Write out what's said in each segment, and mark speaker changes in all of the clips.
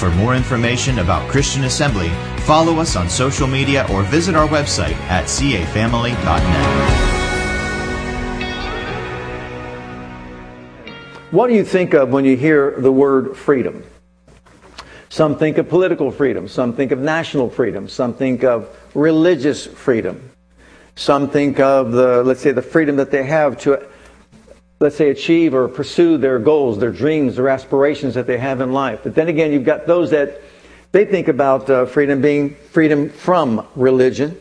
Speaker 1: For more information about Christian Assembly, follow us on social media or visit our website at cafamily.net.
Speaker 2: What do you think of when you hear the word freedom? Some think of political freedom. Some think of national freedom. Some think of religious freedom. Some think of the, let's say, the freedom that they have to, let's say, achieve or pursue their goals, their dreams, their aspirations that they have in life. But then again, you've got those that they think about uh, freedom being freedom from religion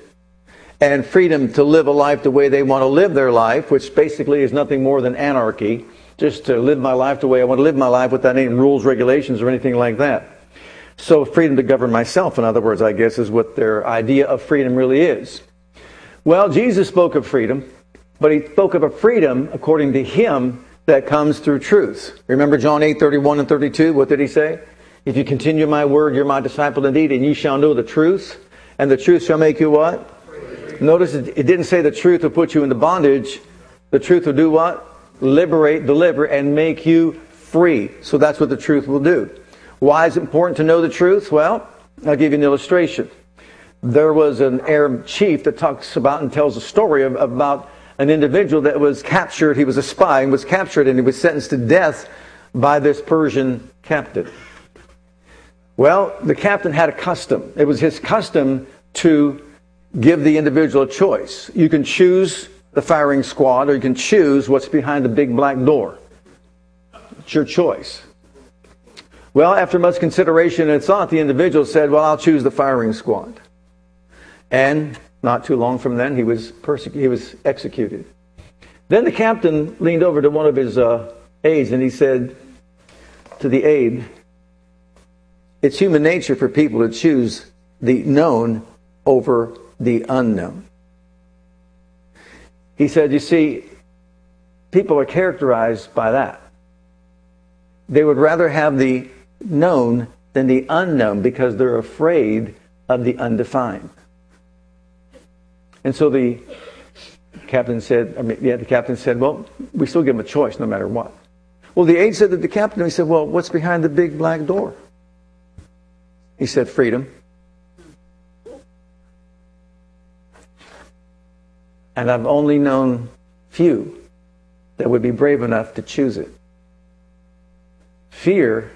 Speaker 2: and freedom to live a life the way they want to live their life, which basically is nothing more than anarchy. Just to live my life the way I want to live my life without any rules, regulations, or anything like that. So freedom to govern myself, in other words, I guess, is what their idea of freedom really is. Well, Jesus spoke of freedom, but he spoke of a freedom, according to him, that comes through truth. Remember John 8, 31 and 32? What did he say? If you continue my word, you're my disciple indeed, and you shall know the truth, and the truth shall make you what? Notice it didn't say the truth will put you into bondage. The truth will do what? Liberate, deliver, and make you free. So that's what the truth will do. Why is it important to know the truth? Well, I'll give you an illustration. There was an Arab chief that talks about and tells a story of, about an individual that was captured. He was a spy and was captured and he was sentenced to death by this Persian captain. Well, the captain had a custom. It was his custom to give the individual a choice. You can choose the firing squad or you can choose what's behind the big black door. It's your choice. Well, after much consideration and thought, the individual said, Well, I'll choose the firing squad. And not too long from then, he was, persecuted, he was executed. Then the captain leaned over to one of his uh, aides and he said to the aide, It's human nature for people to choose the known over the unknown. He said, You see, people are characterized by that. They would rather have the known than the unknown because they're afraid of the undefined. And so the captain said, I mean, yeah, the captain said, well, we still give him a choice no matter what. Well, the aide said to the captain, he said, well, what's behind the big black door? He said, freedom. And I've only known few that would be brave enough to choose it. Fear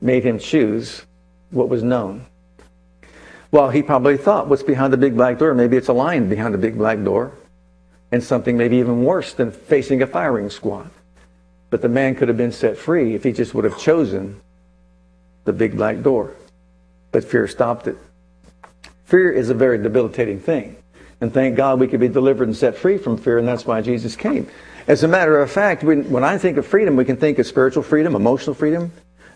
Speaker 2: made him choose what was known. Well, he probably thought, what's behind the big black door? Maybe it's a lion behind the big black door, and something maybe even worse than facing a firing squad. But the man could have been set free if he just would have chosen the big black door. But fear stopped it. Fear is a very debilitating thing. And thank God we could be delivered and set free from fear, and that's why Jesus came. As a matter of fact, when, when I think of freedom, we can think of spiritual freedom, emotional freedom,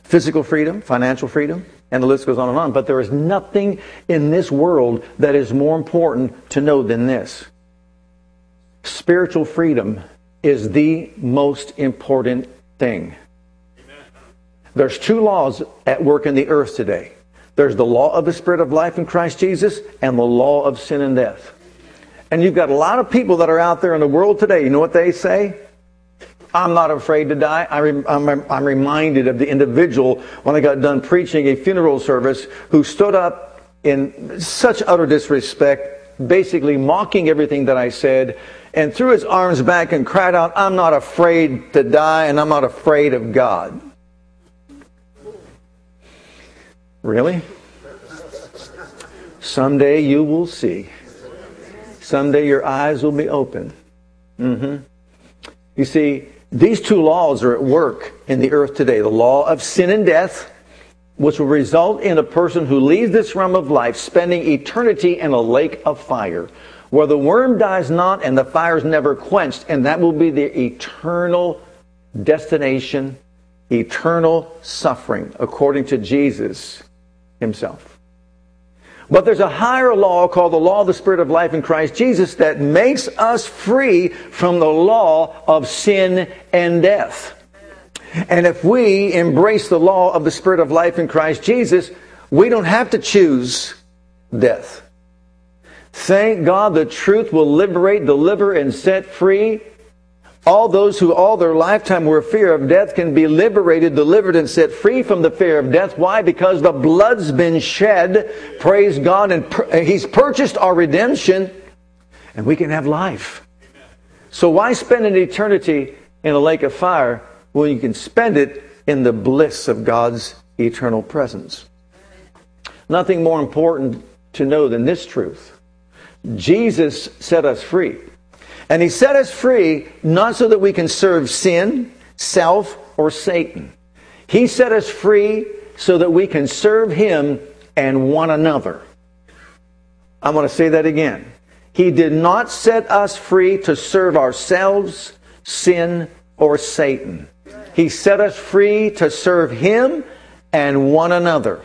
Speaker 2: physical freedom, financial freedom, and the list goes on and on. But there is nothing in this world that is more important to know than this. Spiritual freedom is the most important thing. There's two laws at work in the earth today. There's the law of the Spirit of life in Christ Jesus and the law of sin and death. And you've got a lot of people that are out there in the world today. You know what they say? I'm not afraid to die. I am reminded of the individual when I got done preaching a funeral service who stood up in such utter disrespect, basically mocking everything that I said, and threw his arms back and cried out, I'm not afraid to die and I'm not afraid of God. Really? Someday you will see. Someday your eyes will be open. Mm-hmm. You see, these two laws are at work in the earth today the law of sin and death, which will result in a person who leaves this realm of life spending eternity in a lake of fire, where the worm dies not and the fire is never quenched, and that will be the eternal destination, eternal suffering, according to Jesus himself. But there's a higher law called the law of the Spirit of life in Christ Jesus that makes us free from the law of sin and death. And if we embrace the law of the Spirit of life in Christ Jesus, we don't have to choose death. Thank God the truth will liberate, deliver, and set free. All those who all their lifetime were fear of death can be liberated, delivered, and set free from the fear of death. Why? Because the blood's been shed. Praise God. And He's purchased our redemption, and we can have life. So why spend an eternity in a lake of fire when you can spend it in the bliss of God's eternal presence? Nothing more important to know than this truth. Jesus set us free. And he set us free not so that we can serve sin, self, or Satan. He set us free so that we can serve him and one another. I'm going to say that again. He did not set us free to serve ourselves, sin, or Satan. He set us free to serve him and one another.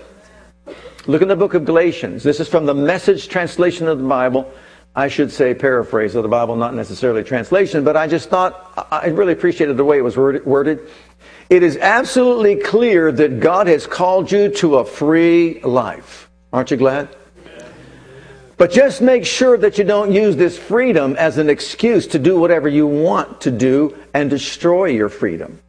Speaker 2: Look in the book of Galatians. This is from the message translation of the Bible. I should say paraphrase of the Bible, not necessarily translation, but I just thought, I really appreciated the way it was worded. It is absolutely clear that God has called you to a free life. Aren't you glad? But just make sure that you don't use this freedom as an excuse to do whatever you want to do and destroy your freedom.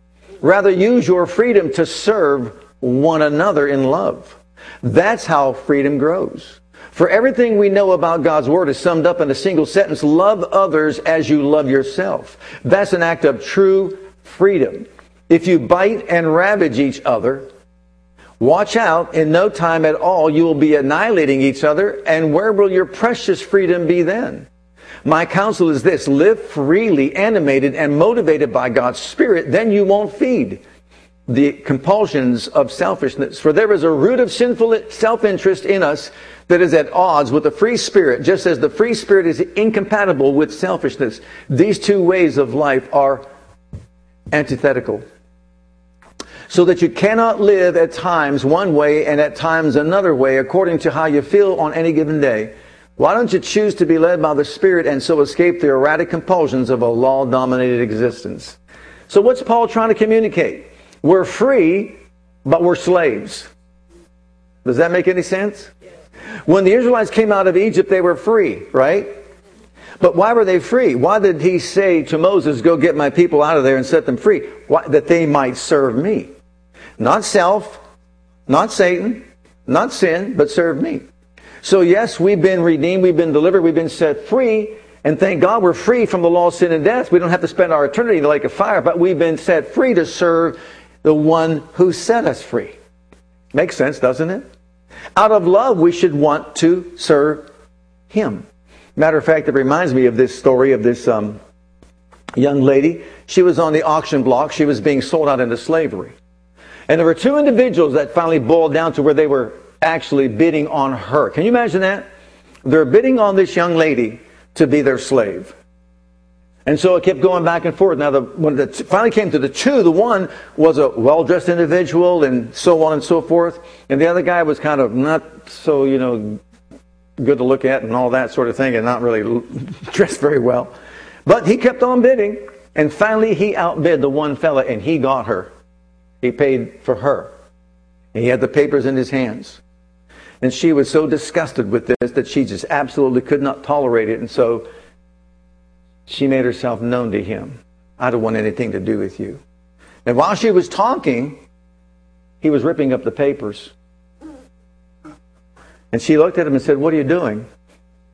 Speaker 2: Rather, use your freedom to serve one another in love. That's how freedom grows. For everything we know about God's Word is summed up in a single sentence love others as you love yourself. That's an act of true freedom. If you bite and ravage each other, watch out. In no time at all, you will be annihilating each other. And where will your precious freedom be then? My counsel is this live freely, animated, and motivated by God's Spirit, then you won't feed the compulsions of selfishness. For there is a root of sinful self-interest in us that is at odds with the free spirit, just as the free spirit is incompatible with selfishness. These two ways of life are antithetical. So that you cannot live at times one way and at times another way according to how you feel on any given day. Why don't you choose to be led by the Spirit and so escape the erratic compulsions of a law dominated existence? So, what's Paul trying to communicate? We're free, but we're slaves. Does that make any sense? When the Israelites came out of Egypt, they were free, right? But why were they free? Why did he say to Moses, Go get my people out of there and set them free? Why? That they might serve me. Not self, not Satan, not sin, but serve me. So, yes, we've been redeemed, we've been delivered, we've been set free, and thank God we're free from the law of sin and death. We don't have to spend our eternity in the lake of fire, but we've been set free to serve the one who set us free. Makes sense, doesn't it? Out of love, we should want to serve him. Matter of fact, it reminds me of this story of this um, young lady. She was on the auction block. She was being sold out into slavery. And there were two individuals that finally boiled down to where they were actually bidding on her. Can you imagine that? They're bidding on this young lady to be their slave. And so it kept going back and forth. Now, the, when it finally came to the two, the one was a well-dressed individual and so on and so forth. And the other guy was kind of not so, you know, good to look at and all that sort of thing and not really dressed very well. But he kept on bidding. And finally he outbid the one fella and he got her. He paid for her. And he had the papers in his hands. And she was so disgusted with this that she just absolutely could not tolerate it. And so she made herself known to him. I don't want anything to do with you. And while she was talking, he was ripping up the papers. And she looked at him and said, What are you doing?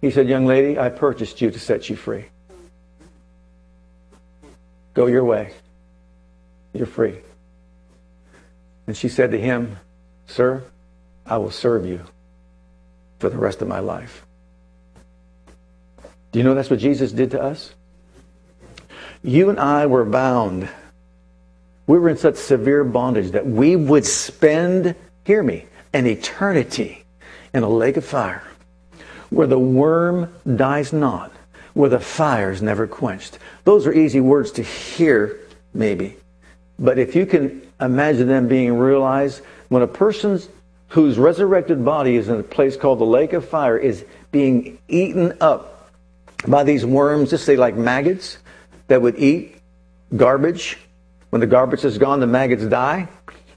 Speaker 2: He said, Young lady, I purchased you to set you free. Go your way. You're free. And she said to him, Sir, I will serve you for the rest of my life. Do you know that's what Jesus did to us? You and I were bound. We were in such severe bondage that we would spend, hear me, an eternity in a lake of fire where the worm dies not, where the fire is never quenched. Those are easy words to hear, maybe. But if you can imagine them being realized, when a person's whose resurrected body is in a place called the lake of fire, is being eaten up by these worms, just say like maggots, that would eat garbage. When the garbage is gone, the maggots die.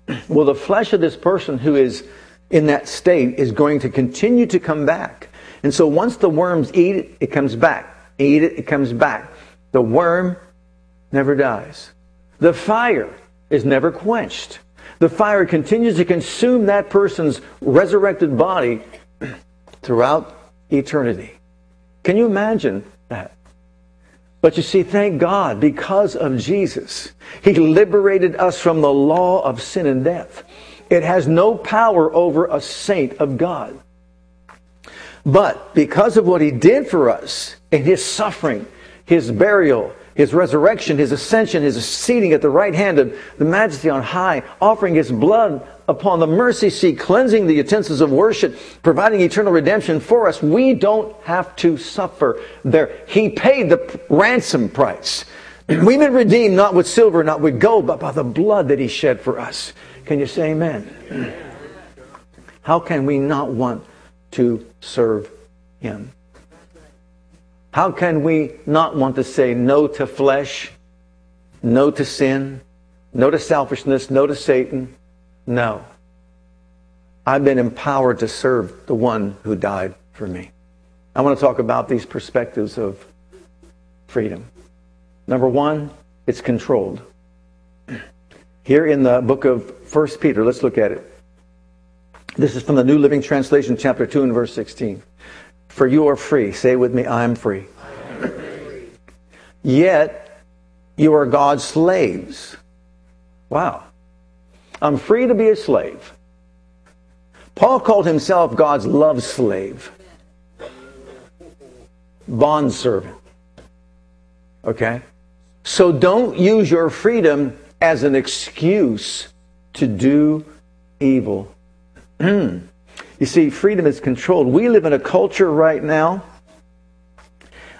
Speaker 2: Well, the flesh of this person who is in that state is going to continue to come back. And so once the worms eat it, it comes back. Eat it, it comes back. The worm never dies. The fire is never quenched. The fire continues to consume that person's resurrected body throughout eternity. Can you imagine? But you see, thank God, because of Jesus, He liberated us from the law of sin and death. It has no power over a saint of God. But because of what He did for us in His suffering, His burial, his resurrection, his ascension, his seating at the right hand of the majesty on high, offering his blood upon the mercy seat, cleansing the utensils of worship, providing eternal redemption for us. We don't have to suffer there. He paid the ransom price. We've been redeemed not with silver, not with gold, but by the blood that he shed for us. Can you say amen? How can we not want to serve him? How can we not want to say no to flesh, no to sin, no to selfishness, no to Satan? No. I've been empowered to serve the one who died for me. I want to talk about these perspectives of freedom. Number one, it's controlled. Here in the book of 1 Peter, let's look at it. This is from the New Living Translation, chapter 2 and verse 16. For you are free. Say with me, I am free. Yet you are God's slaves. Wow. I'm free to be a slave. Paul called himself God's love slave, bondservant. Okay? So don't use your freedom as an excuse to do evil. You see, freedom is controlled. We live in a culture right now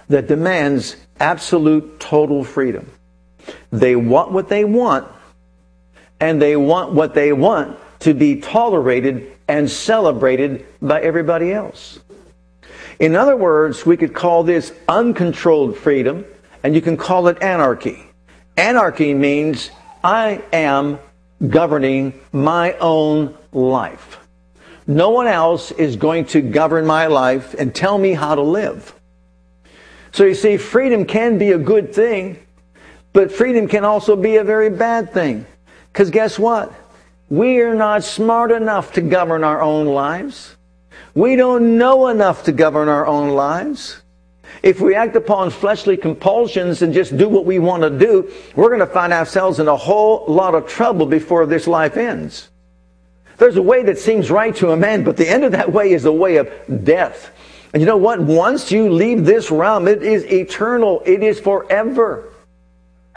Speaker 2: that demands absolute total freedom. They want what they want, and they want what they want to be tolerated and celebrated by everybody else. In other words, we could call this uncontrolled freedom, and you can call it anarchy. Anarchy means I am governing my own life. No one else is going to govern my life and tell me how to live. So you see, freedom can be a good thing, but freedom can also be a very bad thing. Because guess what? We are not smart enough to govern our own lives. We don't know enough to govern our own lives. If we act upon fleshly compulsions and just do what we want to do, we're going to find ourselves in a whole lot of trouble before this life ends. There's a way that seems right to a man, but the end of that way is the way of death. And you know what? Once you leave this realm, it is eternal. It is forever.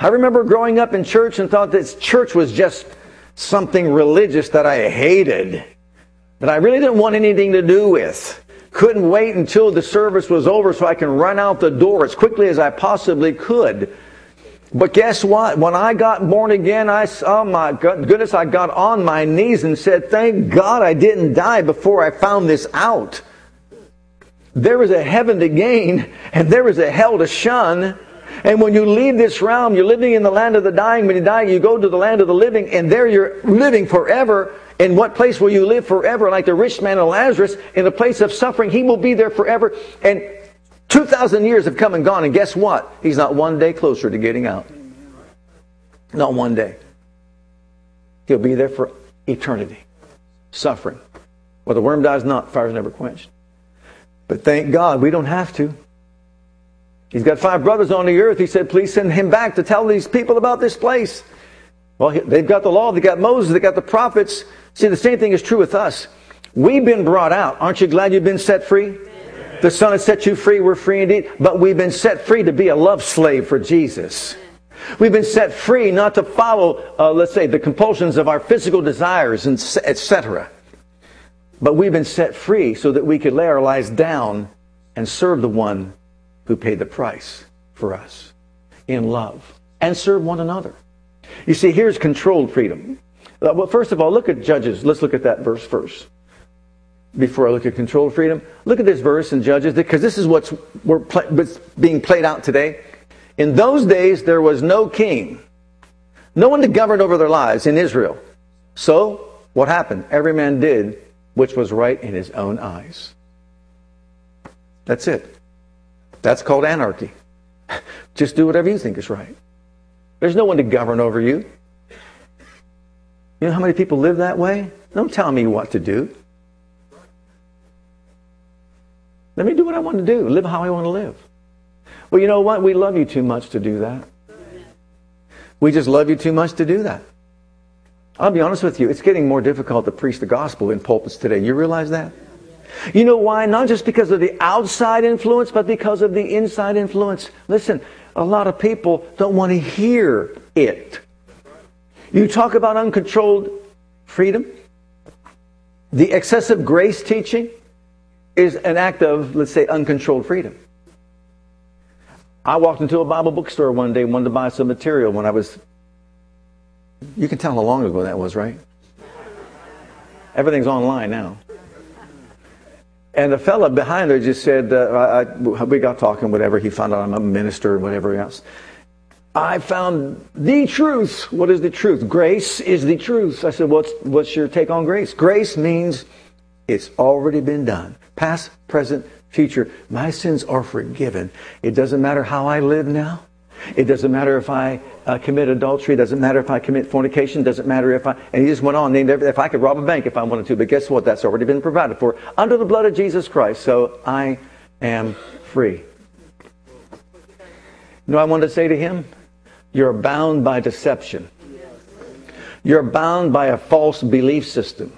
Speaker 2: I remember growing up in church and thought that church was just something religious that I hated, that I really didn't want anything to do with. Couldn't wait until the service was over so I can run out the door as quickly as I possibly could. But guess what? When I got born again, I saw oh my goodness, I got on my knees and said, Thank God I didn't die before I found this out. There is a heaven to gain, and there is a hell to shun. And when you leave this realm, you're living in the land of the dying. When you die, you go to the land of the living, and there you're living forever. In what place will you live forever? Like the rich man and Lazarus, in a place of suffering, he will be there forever. And 2,000 years have come and gone, and guess what? He's not one day closer to getting out. Not one day. He'll be there for eternity. Suffering. The worm dies not, fire's never quenched. But thank God we don't have to. He's got five brothers on the earth. He said, please send him back to tell these people about this place. Well, they've got the law, they've got Moses, they've got the prophets. See, the same thing is true with us. We've been brought out. Aren't you glad you've been set free? The Son has set you free. We're free indeed. But we've been set free to be a love slave for Jesus. We've been set free not to follow, uh, let's say, the compulsions of our physical desires, and etc. But we've been set free so that we could lay our lives down and serve the one who paid the price for us in love and serve one another. You see, here's controlled freedom. Uh, well, first of all, look at Judges. Let's look at that verse first. Before I look at control freedom. Look at this verse in Judges, because this is what's, what's being played out today. In those days, there was no king, no one to govern over their lives in Israel. So, what happened? Every man did which was right in his own eyes. That's it. That's called anarchy. Just do whatever you think is right. There's no one to govern over you. You know how many people live that way? Don't tell me what to do. Let me do what I want to do, live how I want to live. Well, you know what? We love you too much to do that. We just love you too much to do that. I'll be honest with you, it's getting more difficult to preach the gospel in pulpits today. You realize that? You know why? Not just because of the outside influence, but because of the inside influence. Listen, a lot of people don't want to hear it. You talk about uncontrolled freedom, the excessive grace teaching is an act of, let's say, uncontrolled freedom. I walked into a Bible bookstore one day, wanted to buy some material when I was. You can tell how long ago that was, right? Everything's online now. And the fella behind her just said, uh, I, I, we got talking, whatever. He found out I'm a minister, and whatever else. I found the truth. What is the truth? Grace is the truth. I said, what's, what's your take on grace? Grace means it's already been done. Past, present, future. My sins are forgiven. It doesn't matter how I live now. It doesn't matter if I uh, commit adultery. It doesn't matter if I commit fornication. It doesn't matter if I. And he just went on, named if I could rob a bank if I wanted to. But guess what? That's already been provided for under the blood of Jesus Christ. So I am free. You know I wanted to say to him? You're bound by deception. You're bound by a false belief system.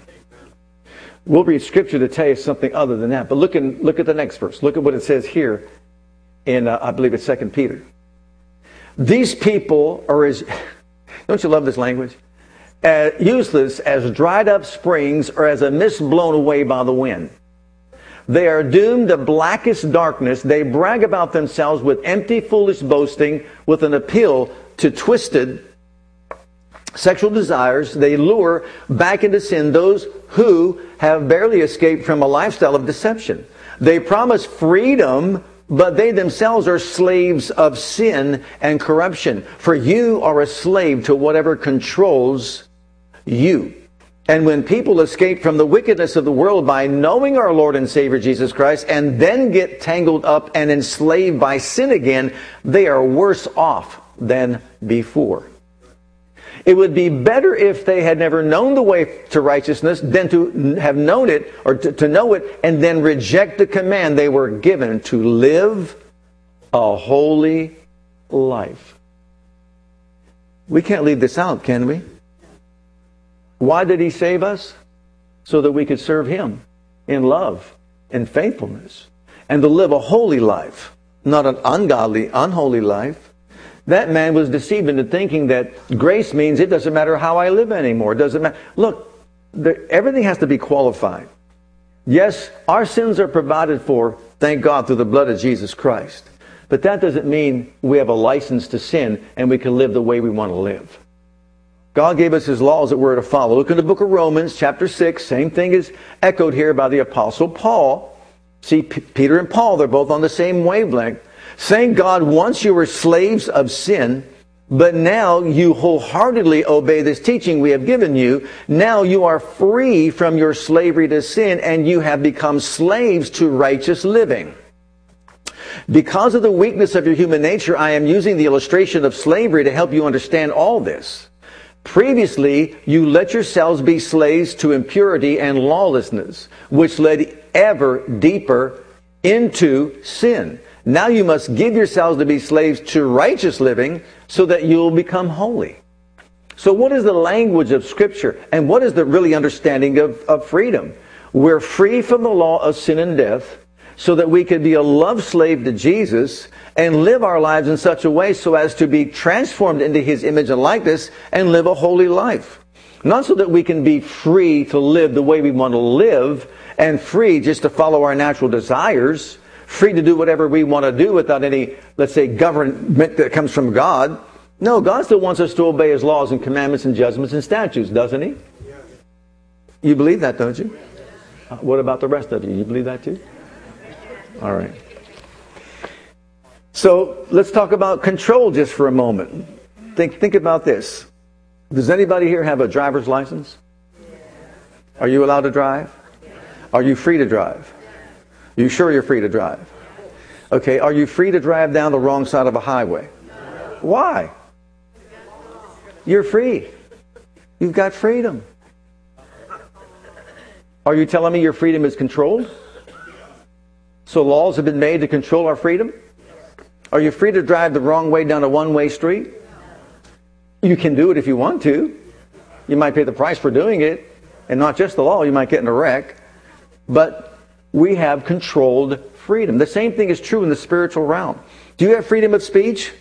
Speaker 2: We'll read scripture to tell you something other than that. But look, in, look at the next verse. Look at what it says here in, uh, I believe it's 2 Peter. These people are as, don't you love this language? As useless as dried up springs or as a mist blown away by the wind. They are doomed to blackest darkness. They brag about themselves with empty, foolish boasting, with an appeal to twisted sexual desires. They lure back into sin those who have barely escaped from a lifestyle of deception. They promise freedom, but they themselves are slaves of sin and corruption. For you are a slave to whatever controls you. And when people escape from the wickedness of the world by knowing our Lord and Savior Jesus Christ and then get tangled up and enslaved by sin again, they are worse off than before. It would be better if they had never known the way to righteousness than to have known it or to, to know it and then reject the command they were given to live a holy life. We can't leave this out, can we? Why did he save us? So that we could serve him in love and faithfulness and to live a holy life, not an ungodly, unholy life. That man was deceived into thinking that grace means it doesn't matter how I live anymore. It doesn't matter. Look, everything has to be qualified. Yes, our sins are provided for, thank God, through the blood of Jesus Christ. But that doesn't mean we have a license to sin and we can live the way we want to live. God gave us His laws that we're to follow. Look in the book of Romans, chapter 6. Same thing is echoed here by the Apostle Paul. See, P- Peter and Paul, they're both on the same wavelength saying God once you were slaves of sin, but now you wholeheartedly obey this teaching we have given you. Now you are free from your slavery to sin and you have become slaves to righteous living. Because of the weakness of your human nature, I am using the illustration of slavery to help you understand all this. Previously, you let yourselves be slaves to impurity and lawlessness, which led ever deeper into sin. Now you must give yourselves to be slaves to righteous living so that you'll become holy. So what is the language of Scripture? And what is the really understanding of, of freedom? We're free from the law of sin and death so that we can be a love slave to Jesus and live our lives in such a way so as to be transformed into His image and likeness and live a holy life. Not so that we can be free to live the way we want to live and free just to follow our natural desires, free to do whatever we want to do without any, let's say, government that comes from God. No, God still wants us to obey His laws and commandments and judgments and statutes, doesn't He? You believe that, don't you? Uh, what about the rest of you? You believe that too? All right. So let's talk about control just for a moment. Think, think about this. Does anybody here have a driver's license? Are you allowed to drive? Are you free to drive? You sure you're free to drive? Okay, are you free to drive down the wrong side of a highway? Why? You're free. You've got freedom. Are you telling me your freedom is controlled? So laws have been made to control our freedom? Are you free to drive the wrong way down a one way street? You can do it if you want to. You might pay the price for doing it. And not just the law, you might get in a wreck. But we have controlled freedom. The same thing is true in the spiritual realm. Do you have freedom of speech?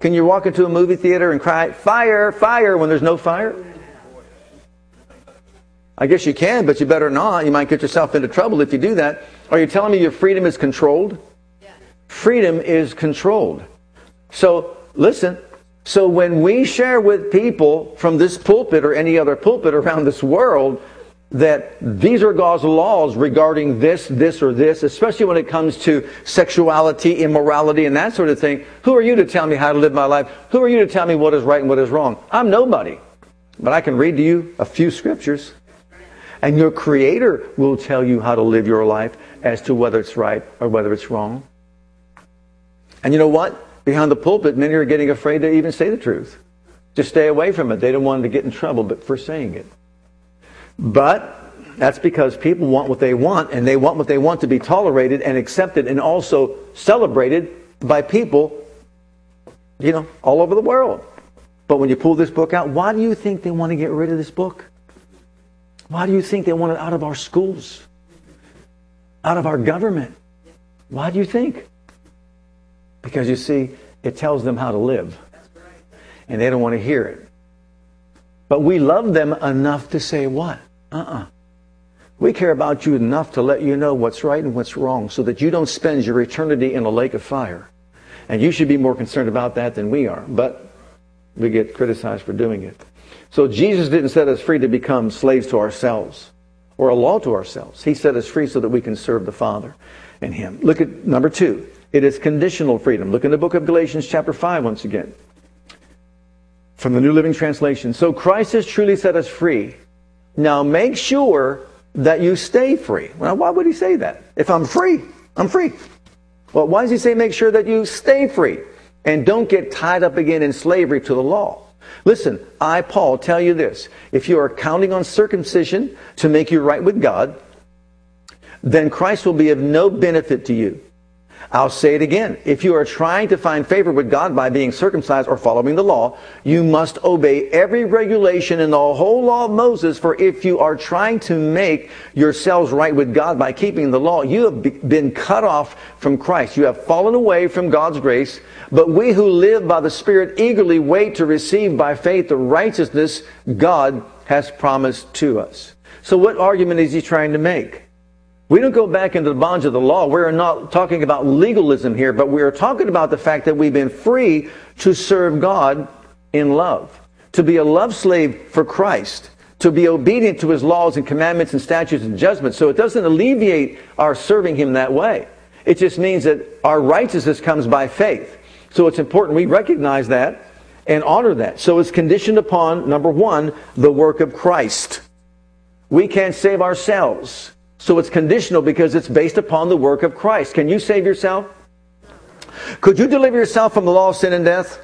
Speaker 2: Can you walk into a movie theater and cry, fire, fire, when there's no fire? I guess you can, but you better not. You might get yourself into trouble if you do that. Are you telling me your freedom is controlled? Freedom is controlled. So, listen. So when we share with people from this pulpit or any other pulpit around this world that these are God's laws regarding this, this, or this, especially when it comes to sexuality, immorality, and that sort of thing, who are you to tell me how to live my life? Who are you to tell me what is right and what is wrong? I'm nobody. But I can read to you a few scriptures. And your Creator will tell you how to live your life as to whether it's right or whether it's wrong. And you know what? Behind the pulpit, many are getting afraid to even say the truth. Just stay away from it. They don't want to get in trouble but for saying it. But that's because people want what they want, and they want what they want to be tolerated and accepted and also celebrated by people, you know, all over the world. But when you pull this book out, why do you think they want to get rid of this book? Why do you think they want it out of our schools? Out of our government? Why do you think? Because you see, it tells them how to live. And they don't want to hear it. But we love them enough to say what? Uh-uh. We care about you enough to let you know what's right and what's wrong so that you don't spend your eternity in a lake of fire. And you should be more concerned about that than we are. But we get criticized for doing it. So Jesus didn't set us free to become slaves to ourselves or a law to ourselves. He set us free so that we can serve the Father and Him. Look at number two. It is conditional freedom. Look in the book of Galatians, chapter 5, once again. From the New Living Translation. So Christ has truly set us free. Now make sure that you stay free. Well, why would he say that? If I'm free, I'm free. Well, why does he say make sure that you stay free and don't get tied up again in slavery to the law? Listen, I, Paul, tell you this. If you are counting on circumcision to make you right with God, then Christ will be of no benefit to you. I'll say it again. If you are trying to find favor with God by being circumcised or following the law, you must obey every regulation in the whole law of Moses. For if you are trying to make yourselves right with God by keeping the law, you have been cut off from Christ. You have fallen away from God's grace. But we who live by the Spirit eagerly wait to receive by faith the righteousness God has promised to us. So what argument is he trying to make? We don't go back into the bonds of the law. We're not talking about legalism here, but we are talking about the fact that we've been free to serve God in love, to be a love slave for Christ, to be obedient to his laws and commandments and statutes and judgments. So it doesn't alleviate our serving him that way. It just means that our righteousness comes by faith. So it's important we recognize that and honor that. So it's conditioned upon, number one, the work of Christ. We can't save ourselves. So it's conditional because it's based upon the work of Christ. Can you save yourself? Could you deliver yourself from the law of sin and death?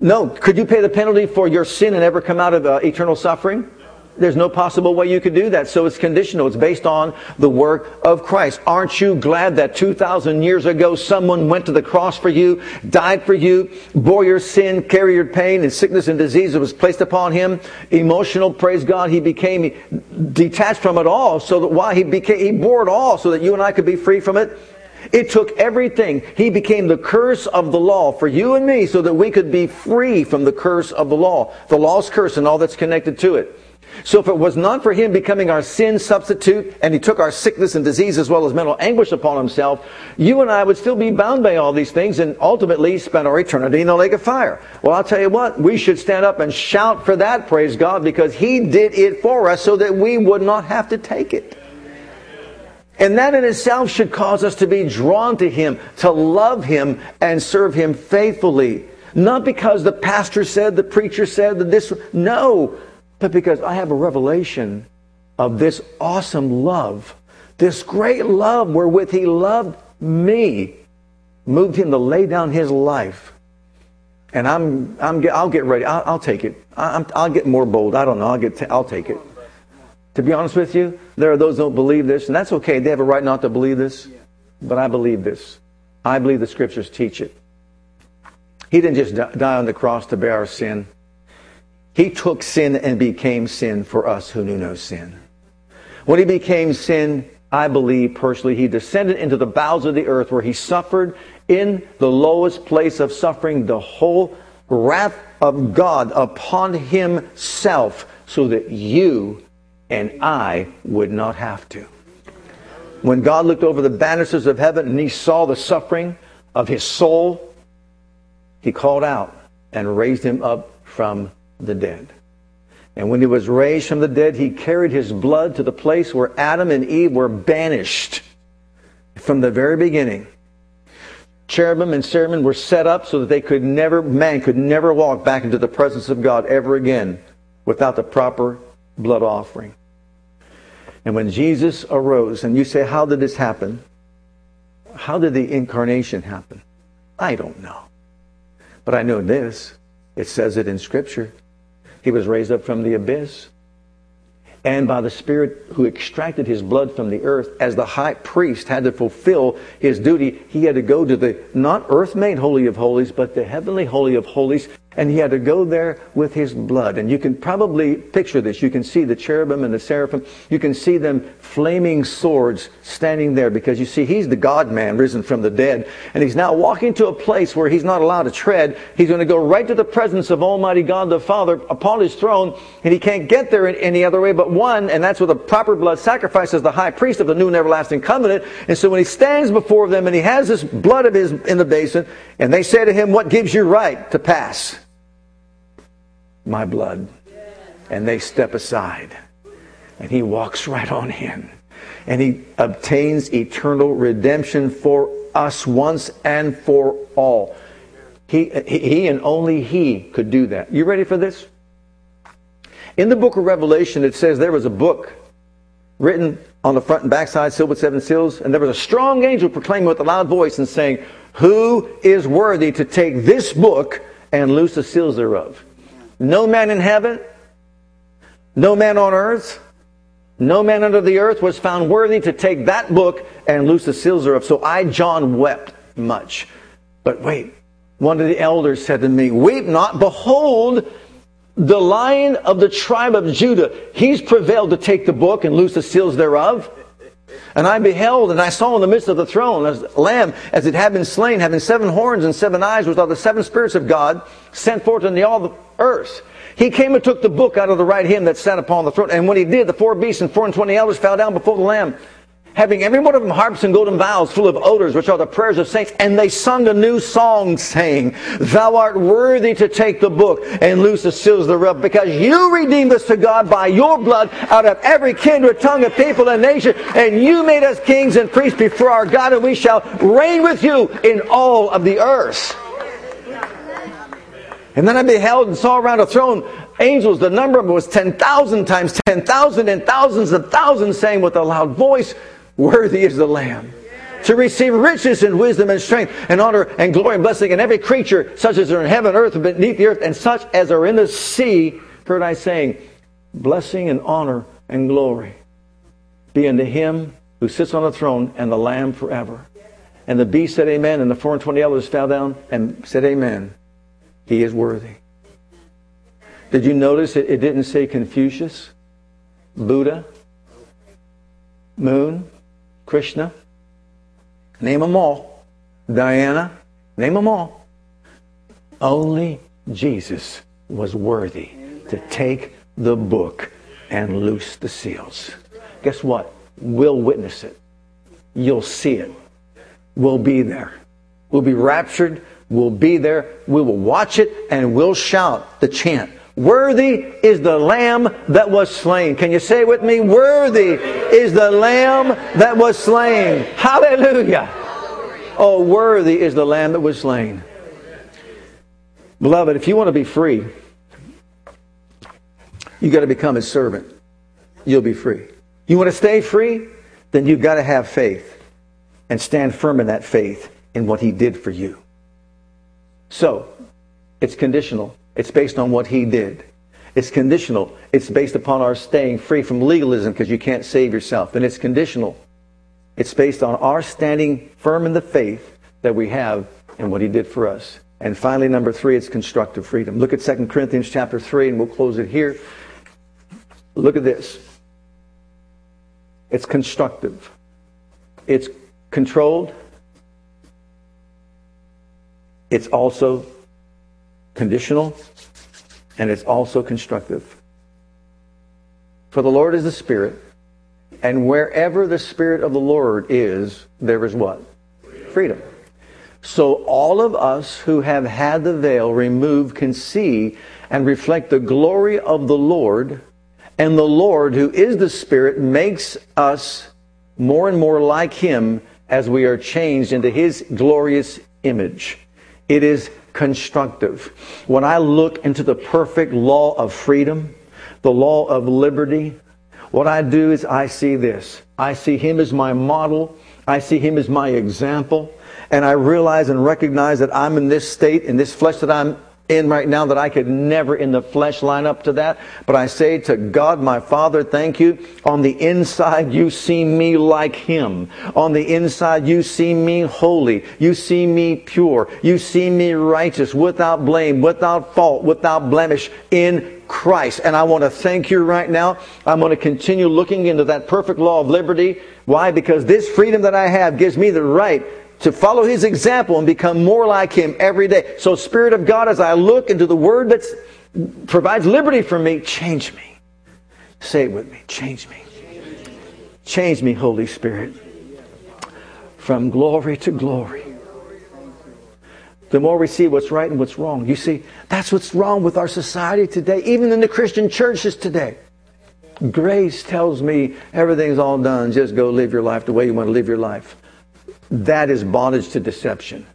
Speaker 2: No. Could you pay the penalty for your sin and ever come out of uh, eternal suffering? There's no possible way you could do that. So it's conditional. It's based on the work of Christ. Aren't you glad that 2,000 years ago someone went to the cross for you, died for you, bore your sin, carried your pain and sickness and disease that was placed upon him? Emotional, praise God, he became detached from it all so that why he became, he bore it all so that you and I could be free from it. It took everything. He became the curse of the law for you and me so that we could be free from the curse of the law. The law's curse and all that's connected to it. So if it was not for him becoming our sin substitute and he took our sickness and disease as well as mental anguish upon himself, you and I would still be bound by all these things and ultimately spend our eternity in the lake of fire. Well, I'll tell you what, we should stand up and shout for that, praise God, because he did it for us so that we would not have to take it. And that in itself should cause us to be drawn to him, to love him and serve him faithfully. Not because the pastor said, the preacher said, that this, no, but because I have a revelation of this awesome love, this great love wherewith He loved me, moved Him to lay down His life. And I'm, I'm, I'll get ready. I'll, I'll take it. i will get more bold. I don't know. I'll get. T- I'll take it. To be honest with you, there are those who don't believe this, and that's okay. They have a right not to believe this, but I believe this. I believe the Scriptures teach it. He didn't just die on the cross to bear our sin. He took sin and became sin for us who knew no sin. When he became sin, I believe personally, he descended into the bowels of the earth where he suffered in the lowest place of suffering the whole wrath of God upon himself so that you and I would not have to. When God looked over the banisters of heaven and he saw the suffering of his soul, he called out and raised him up from the dead. And when he was raised from the dead, he carried his blood to the place where Adam and Eve were banished from the very beginning. Cherubim and seraphim were set up so that they could never, man could never walk back into the presence of God ever again without the proper blood offering. And when Jesus arose, and you say, How did this happen? How did the incarnation happen? I don't know. But I know this. It says it in Scripture. He was raised up from the abyss. And by the Spirit who extracted his blood from the earth, as the high priest had to fulfill his duty, he had to go to the not earth made Holy of Holies, but the heavenly Holy of Holies and he had to go there with his blood. And you can probably picture this. You can see the cherubim and the seraphim. You can see them flaming swords standing there because you see he's the God man risen from the dead. And he's now walking to a place where he's not allowed to tread. He's going to go right to the presence of Almighty God the Father upon his throne. And he can't get there in any other way but one. And that's with a proper blood sacrifice as the high priest of the new and everlasting covenant. And so when he stands before them and he has this blood of his in the basin, and they say to him, what gives you right to pass? My blood. And they step aside. And he walks right on in. And he obtains eternal redemption for us once and for all. He, he and only he could do that. You ready for this? In the book of Revelation, it says there was a book written on the front and back side, sealed with seven seals, and there was a strong angel proclaiming with a loud voice and saying, Who is worthy to take this book and loose the seals thereof? No man in heaven, no man on earth, no man under the earth was found worthy to take that book and loose the seals thereof. So I, John, wept much. But wait, one of the elders said to me, Weep not, behold, the lion of the tribe of Judah, he's prevailed to take the book and loose the seals thereof. And I beheld, and I saw in the midst of the throne a lamb, as it had been slain, having seven horns and seven eyes, which are the seven spirits of God, sent forth into all the earth. He came and took the book out of the right hand that sat upon the throne. And when he did, the four beasts and four and twenty elders fell down before the Lamb, having every one of them harps and golden vials full of odors, which are the prayers of saints. And they sung a new song, saying, Thou art worthy to take the book and loose the seals thereof, because you redeemed us to God by your blood out of every kindred, tongue, of people, and nation. And you made us kings and priests before our God, and we shall reign with you in all of the earth. And then I beheld and saw around a throne angels, the number of them was 10,000 times 10,000 and thousands of thousands saying with a loud voice, Worthy is the Lamb to receive riches and wisdom and strength and honor and glory and blessing. And every creature, such as are in heaven, earth, and beneath the earth, and such as are in the sea, heard I saying, Blessing and honor and glory be unto him who sits on the throne and the Lamb forever. And the beast said, Amen. And the four and twenty elders fell down and said, Amen. He is worthy. Did you notice it, it didn't say Confucius, Buddha, Moon, Krishna? Name them all. Diana, name them all. Only Jesus was worthy to take the book and loose the seals. Guess what? We'll witness it. You'll see it. We'll be there. We'll be raptured. We'll be there. We will watch it and we'll shout the chant. Worthy is the lamb that was slain. Can you say with me? Worthy is the lamb that was slain. Hallelujah. Oh, worthy is the lamb that was slain. Beloved, if you want to be free, you got to become his servant. You'll be free. You want to stay free? Then you've got to have faith and stand firm in that faith in what he did for you. So, it's conditional. It's based on what he did. It's conditional. It's based upon our staying free from legalism because you can't save yourself. And it's conditional. It's based on our standing firm in the faith that we have in what he did for us. And finally, number three, it's constructive freedom. Look at 2 Corinthians chapter 3, and we'll close it here. Look at this. It's constructive. It's controlled. It's also conditional. And it's also constructive. For the Lord is the Spirit, and wherever the Spirit of the Lord is, there is what? Freedom. So all of us who have had the veil removed can see and reflect the glory of the Lord. And the Lord, who is the Spirit, makes us more and more like Him as we are changed into His glorious image. It is constructive. When I look into the perfect law of freedom, the law of liberty, what I do is I see this. I see Him as my model. I see Him as my example and I realize and recognize that I'm in this state, in this flesh that I'm in right now, that I could never in the flesh line up to that. But I say to God, my Father, thank you. On the inside, you see me like Him. On the inside, you see me holy. You see me pure. You see me righteous, without blame, without fault, without blemish in Christ. And I want to thank you right now. I'm going to continue looking into that perfect law of liberty. Why? Because this freedom that I have gives me the right to follow his example and become more like him every day. So, Spirit of God, as I look into the word that provides liberty for me, change me. Say it with me. Change me. Change me, Holy Spirit. From glory to glory. The more we see what's right and what's wrong. You see, that's what's wrong with our society today, even in the Christian churches today. Grace tells me everything's all done. Just go live your life the way you want to live your life. That is bondage to deception.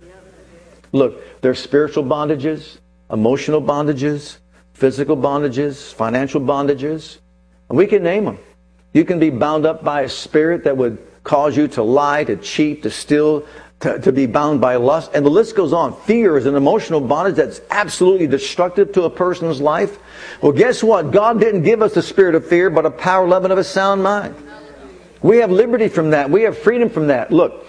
Speaker 2: Look, there's spiritual bondages, emotional bondages, physical bondages, financial bondages, and we can name them. You can be bound up by a spirit that would cause you to lie, to cheat, to steal, to, to, be bound by lust. And the list goes on. Fear is an emotional bondage that's absolutely destructive to a person's life. Well, guess what? God didn't give us the spirit of fear, but a power, love, and of a sound mind. We have liberty from that. We have freedom from that. Look,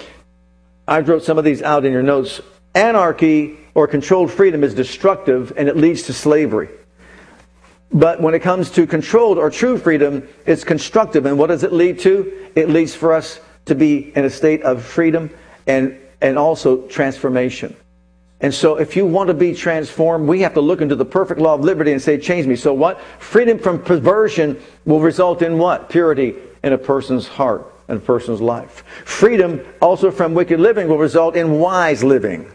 Speaker 2: I wrote some of these out in your notes. Anarchy or controlled freedom is destructive and it leads to slavery. But when it comes to controlled or true freedom, it's constructive. And what does it lead to? It leads for us to be in a state of freedom and, and also transformation. And so if you want to be transformed, we have to look into the perfect law of liberty and say, change me. So what? Freedom from perversion will result in what? Purity in a person's heart in a person's life. Freedom also from wicked living will result in wise living.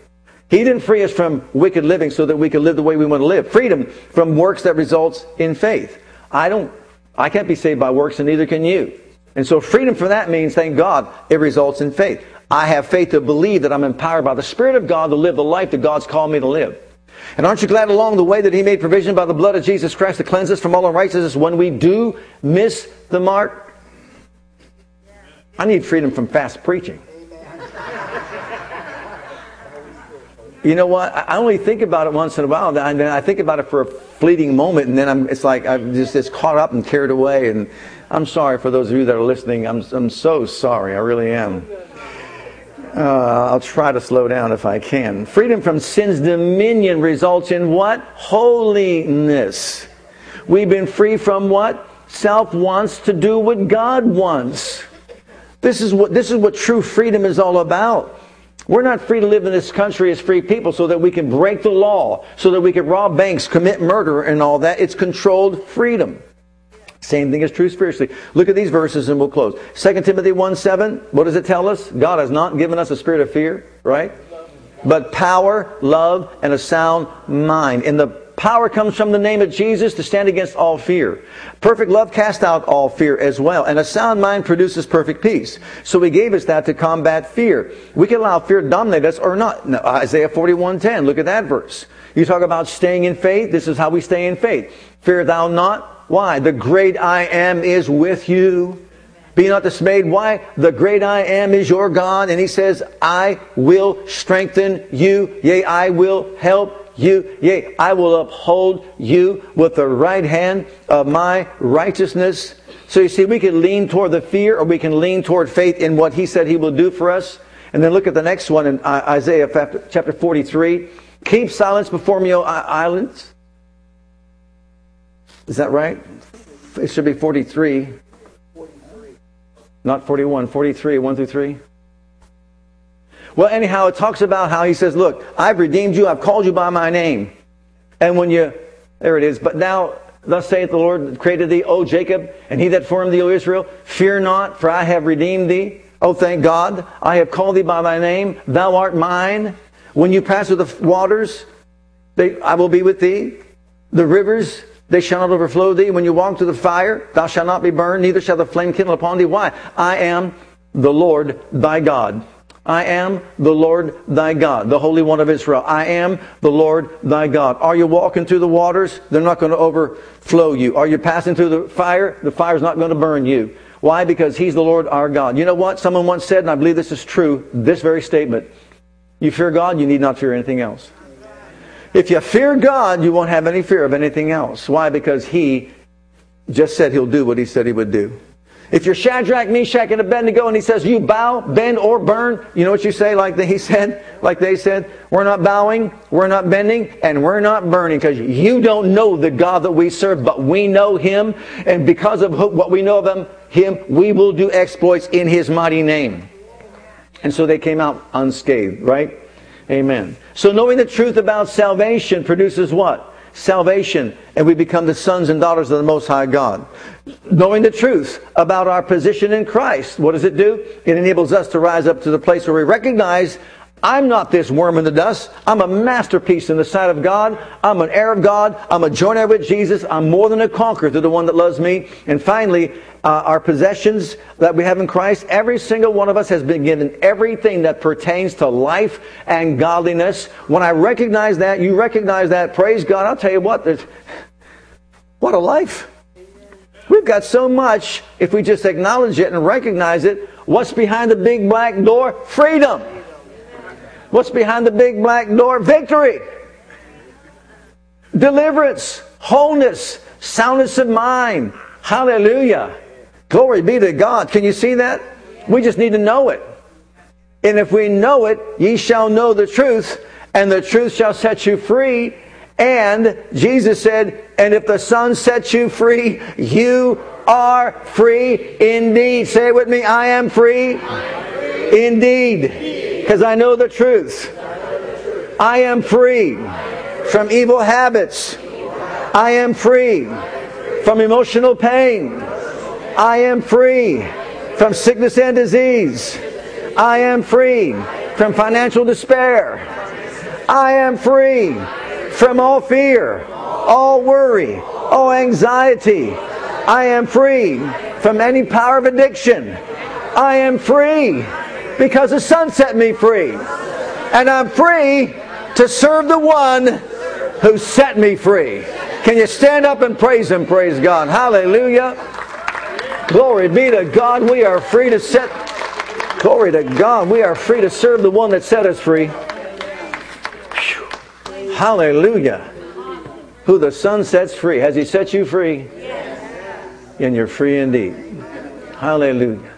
Speaker 2: He didn't free us from wicked living so that we could live the way we want to live. Freedom from works that results in faith. I don't, I can't be saved by works and neither can you. And so freedom from that means, thank God, it results in faith. I have faith to believe that I'm empowered by the Spirit of God to live the life that God's called me to live. And aren't you glad along the way that He made provision by the blood of Jesus Christ to cleanse us from all unrighteousness when we do miss the mark? I need freedom from fast preaching. You know what? I only think about it once in a while, and then I think about it for a fleeting moment, and then I'm, it's like I'm just, just caught up and carried away. And I'm sorry for those of you that are listening. I'm, I'm so sorry. I really am. Uh, I'll try to slow down if I can. Freedom from sin's dominion results in what? Holiness. We've been free from what? Self wants to do what God wants. This is what, this is what true freedom is all about. We're not free to live in this country as free people so that we can break the law, so that we can rob banks, commit murder, and all that. It's controlled freedom. Same thing is true spiritually. Look at these verses and we'll close. 2 Timothy 1 7, what does it tell us? God has not given us a spirit of fear, right? But power, love, and a sound mind. In the power comes from the name of Jesus to stand against all fear. Perfect love casts out all fear as well. And a sound mind produces perfect peace. So he gave us that to combat fear. We can allow fear to dominate us or not. Now, Isaiah 41:10, look at that verse. You talk about staying in faith. This is how we stay in faith. Fear thou not. Why? The great I am is with you. Be not dismayed. Why? The great I am is your God. And he says, I will strengthen you. Yea, I will help you. Yea, I will uphold you with the right hand of my righteousness. So you see, we can lean toward the fear or we can lean toward faith in what he said he will do for us. And then look at the next one in uh, Isaiah chapter 43. Keep silence before me, O islands. Is that right? It should be 43. 43. Not 41, 43, 1 through 3. Well, anyhow, it talks about how he says, Look, I've redeemed you, I've called you by my name. And when you, there it is, but now, thus saith the Lord, created thee, O Jacob, and he that formed thee, O Israel, fear not, for I have redeemed thee. O thank God, I have called thee by thy name, thou art mine. When you pass through the waters, they, I will be with thee. The rivers, they shall not overflow thee. When you walk through the fire, thou shalt not be burned, neither shall the flame kindle upon thee. Why? I am the Lord thy God. I am the Lord thy God, the Holy One of Israel. I am the Lord thy God. Are you walking through the waters? They're not going to overflow you. Are you passing through the fire? The fire's not going to burn you. Why? Because he's the Lord our God. You know what? Someone once said, and I believe this is true, this very statement. You fear God, you need not fear anything else. If you fear God, you won't have any fear of anything else. Why? Because he just said he'll do what he said he would do. If you're Shadrach, Meshach, and Abednego, and he says, you bow, bend, or burn, you know what you say like he said? Like they said? We're not bowing, we're not bending, and we're not burning because you don't know the God that we serve, but we know him. And because of what we know of him, him, we will do exploits in his mighty name. And so they came out unscathed, right? Amen. So knowing the truth about salvation produces what? Salvation and we become the sons and daughters of the Most High God. Knowing the truth about our position in Christ, what does it do? It enables us to rise up to the place where we recognize I'm not this worm in the dust. I'm a masterpiece in the sight of God. I'm an heir of God. I'm a joint heir with Jesus. I'm more than a conqueror to the one that loves me. And finally, uh, our possessions that we have in Christ, every single one of us has been given everything that pertains to life and godliness. When I recognize that, you recognize that, praise God. I'll tell you what, what a life. We've got so much if we just acknowledge it and recognize it. What's behind the big black door? Freedom. What's behind the big black door? Victory. Deliverance. Wholeness. Soundness of mind. Hallelujah. Glory be to God. Can you see that? We just need to know it. And if we know it, ye shall know the truth, and the truth shall set you free. And Jesus said, and if the Son sets you free, you are free indeed. Say it with me, I am free, I am free. indeed because I know the truth. I am free from evil habits. I am free from emotional pain. I am free from sickness and disease. I am free from financial despair. I am free from all fear, all worry, all anxiety. I am free from any power of addiction. I am free because the Son set me free. And I'm free to serve the one who set me free. Can you stand up and praise Him? Praise God. Hallelujah. Glory be to God. We are free to set. Glory to God. We are free to serve the one that set us free. Hallelujah. Who the Son sets free. Has He set you free? Yes. And you're free indeed. Hallelujah.